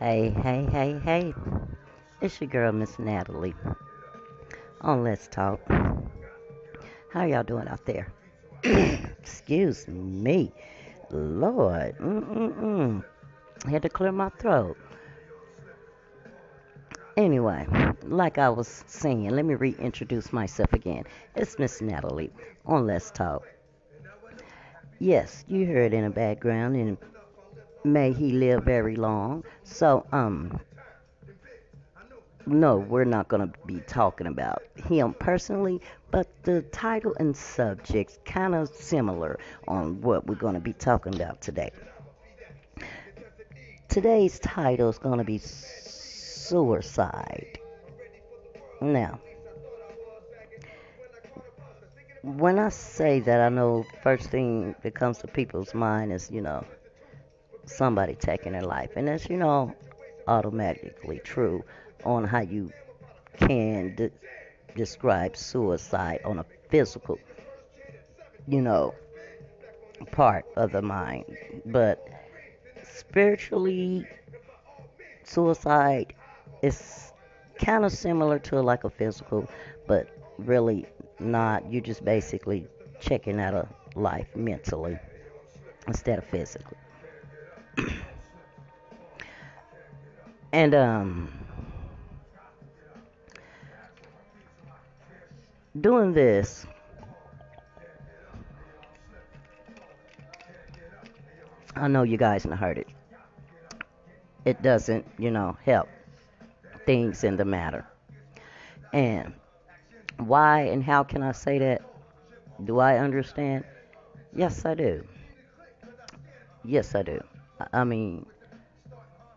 Hey, hey, hey, hey. It's your girl, Miss Natalie. On Let's Talk. How y'all doing out there? Excuse me. Lord. Mm-mm-mm. I had to clear my throat. Anyway, like I was saying, let me reintroduce myself again. It's Miss Natalie on Let's Talk. Yes, you heard in the background, and may he live very long. So, um, no, we're not going to be talking about him personally, but the title and subject's kind of similar on what we're going to be talking about today. Today's title is going to be suicide. Now, when I say that, I know first thing that comes to people's mind is, you know, somebody taking their life. And that's, you know, automatically true on how you can de- describe suicide on a physical, you know, part of the mind. But spiritually, suicide is kind of similar to like a physical, but really not. You're just basically checking out a life mentally instead of physically. And um doing this I know you guys have heard it. It doesn't, you know, help things in the matter. And why and how can I say that? Do I understand? Yes, I do. Yes, I do. I mean,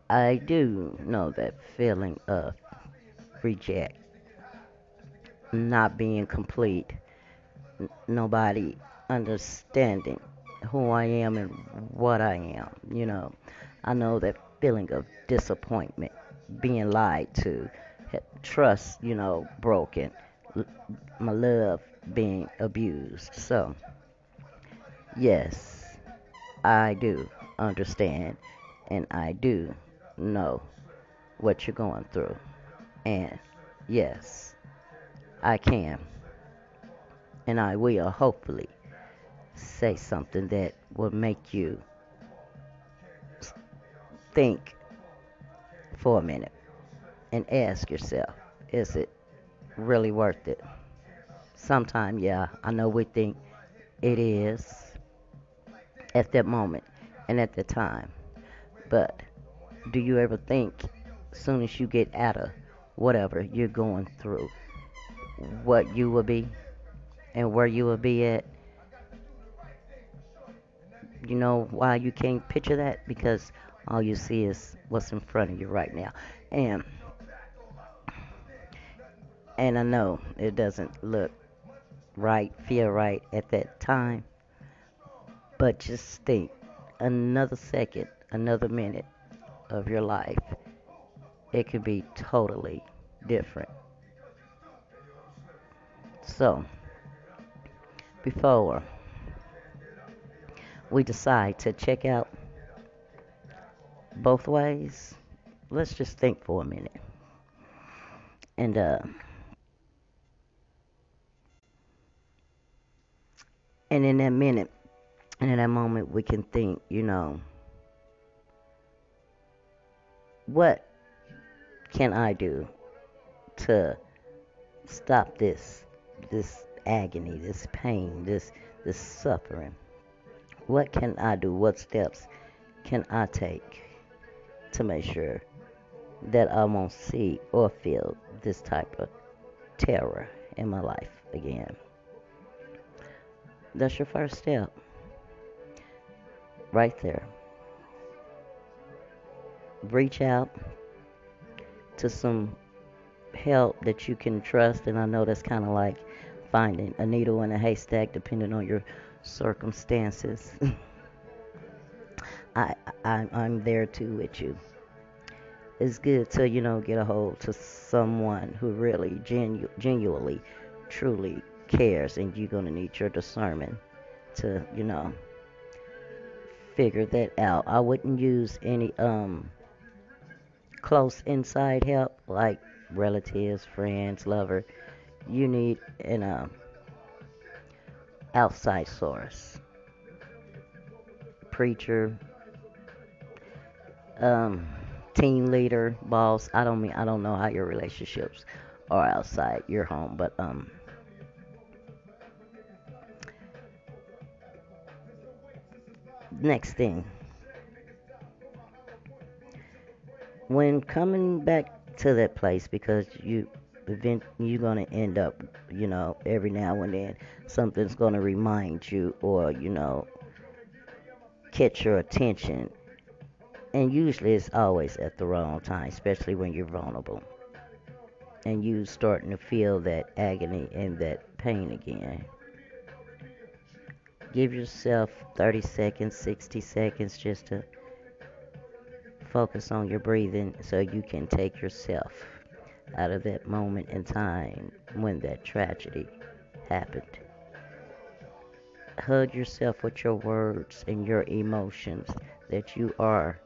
I do know that feeling of reject, not being complete, n- nobody understanding who I am and what I am. You know, I know that feeling of disappointment, being lied to, trust, you know, broken, my love being abused. So, yes, I do understand and I do know what you're going through. And yes, I can and I will hopefully say something that will make you think for a minute and ask yourself, is it really worth it? Sometime, yeah, I know we think it is at that moment and at the time. But do you ever think, as soon as you get out of whatever you're going through, what you will be and where you will be at? You know why you can't picture that? Because all you see is what's in front of you right now. And and I know it doesn't look right, feel right at that time. But just think another second, another minute of your life, it could be totally different. So, before we decide to check out both ways, let's just think for a minute. And uh and in that minute and in that moment we can think, you know, what can I do to stop this this agony, this pain, this this suffering? What can I do? What steps can I take to make sure that I won't see or feel this type of terror in my life again? That's your first step. Right there. Reach out to some help that you can trust, and I know that's kind of like finding a needle in a haystack, depending on your circumstances. I, I I'm there too with you. It's good to you know get a hold to someone who really genu- genuinely, truly cares, and you're gonna need your discernment to you know figure that out. I wouldn't use any um close inside help, like relatives, friends, lover, you need an uh, outside source. Preacher, um, team leader, boss. I don't mean I don't know how your relationships are outside your home, but um next thing. When coming back to that place because you event you're gonna end up, you know, every now and then something's gonna remind you or, you know, catch your attention. And usually it's always at the wrong time, especially when you're vulnerable. And you starting to feel that agony and that pain again. Give yourself 30 seconds, 60 seconds just to focus on your breathing so you can take yourself out of that moment in time when that tragedy happened. Hug yourself with your words and your emotions that you are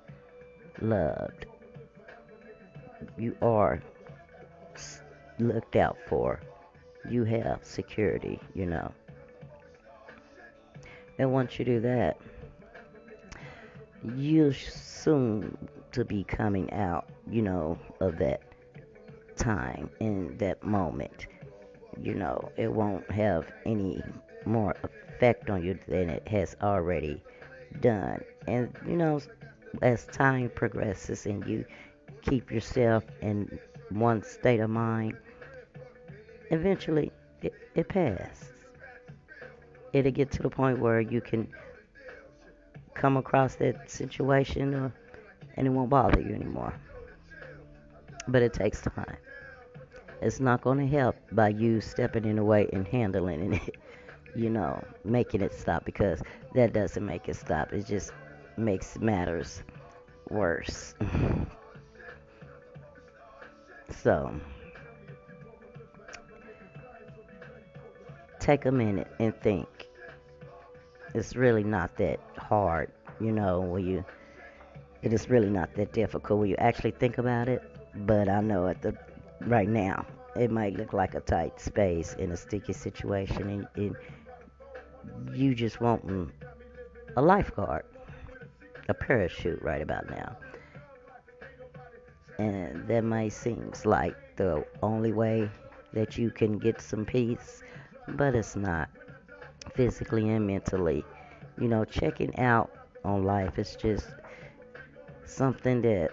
loved. You are looked out for. You have security, you know. And once you do that, you soon to be coming out, you know, of that time in that moment. You know, it won't have any more effect on you than it has already done. And, you know, as time progresses and you keep yourself in one state of mind, eventually it, it passes. It'll get to the point where you can come across that situation or, and it won't bother you anymore. But it takes time. It's not going to help by you stepping in the way and handling it, you know, making it stop because that doesn't make it stop. It just makes matters worse. so, take a minute and think. It's really not that hard, you know, when you it is really not that difficult when you actually think about it. But I know at the right now it might look like a tight space in a sticky situation, and, and you just want mm, a lifeguard, a parachute right about now. And that might seem like the only way that you can get some peace, but it's not physically and mentally. You know, checking out on life is just something that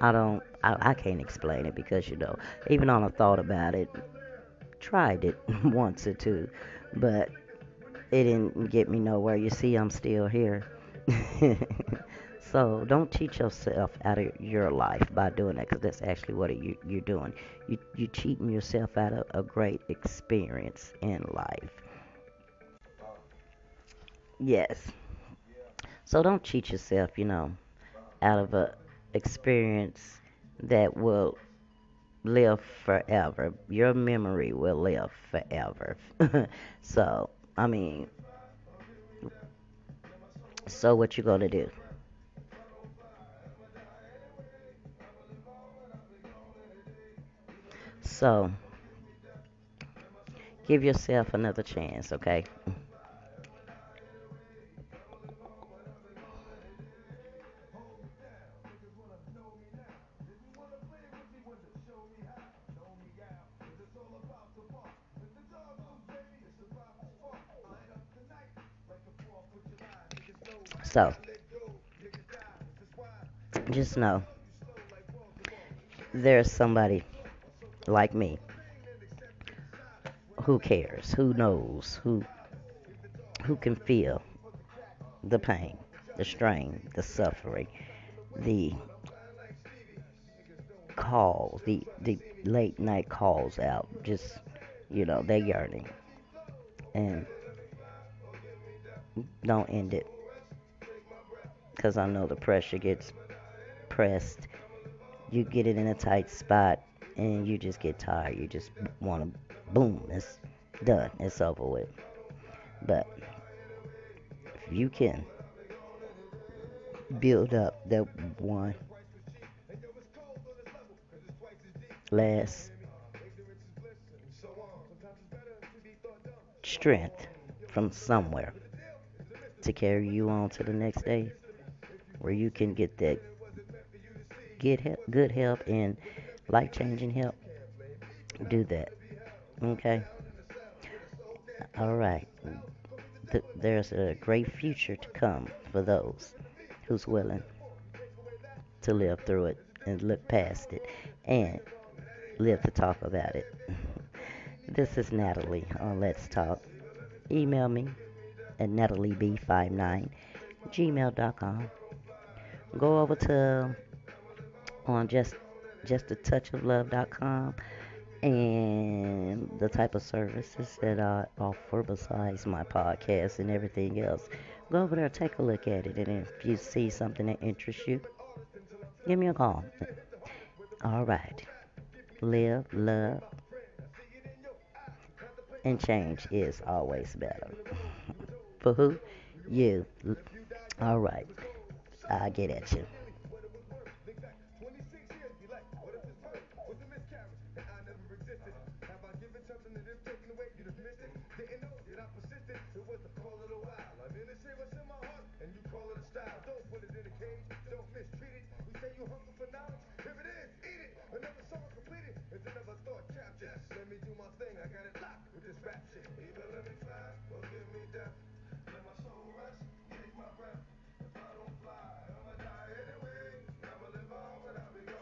I don't, I, I can't explain it because, you know, even on a thought about it, tried it once or two, but it didn't get me nowhere. You see, I'm still here. so don't cheat yourself out of your life by doing that because that's actually what you, you're doing. You, you're cheating yourself out of a great experience in life. Yes. So don't cheat yourself, you know, out of a experience that will live forever. Your memory will live forever. so, I mean, so what you gonna do? So, give yourself another chance, okay? So, just know there's somebody like me who cares, who knows, who who can feel the pain, the strain, the suffering, the calls, the the late night calls out, just you know, they're yearning. And don't end it because I know the pressure gets pressed. You get it in a tight spot and you just get tired. You just want to, boom, it's done. It's over with. But if you can build up that one last strength from somewhere to carry you on to the next day where you can get that get help, good help and life changing help, do that. Okay? All right. Th- there's a great future to come for those who's willing to live through it and look past it and live to talk about it. this is Natalie on Let's Talk. Email me at natalieb59 gmail.com. Go over to on just just a touch of love.com and the type of services that I offer besides my podcast and everything else. Go over there, take a look at it, and if you see something that interests you, give me a call. All right. Live, love, and change is always better. For who? You. All right. I get at you.